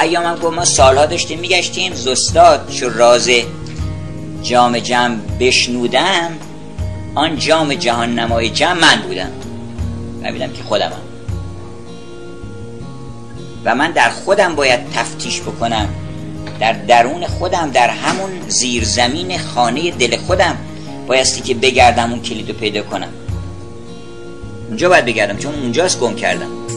خیام هم گفت ما سالها داشتیم میگشتیم. زستاد چو راز جام جم بشنودم آن جام جهان نمای جم من بودم. و که خودمم و من در خودم باید تفتیش بکنم. در درون خودم در همون زیرزمین خانه دل خودم بایستی که بگردم اون کلیدو پیدا کنم. اونجا باید بگردم چون اونجاست گم کردم.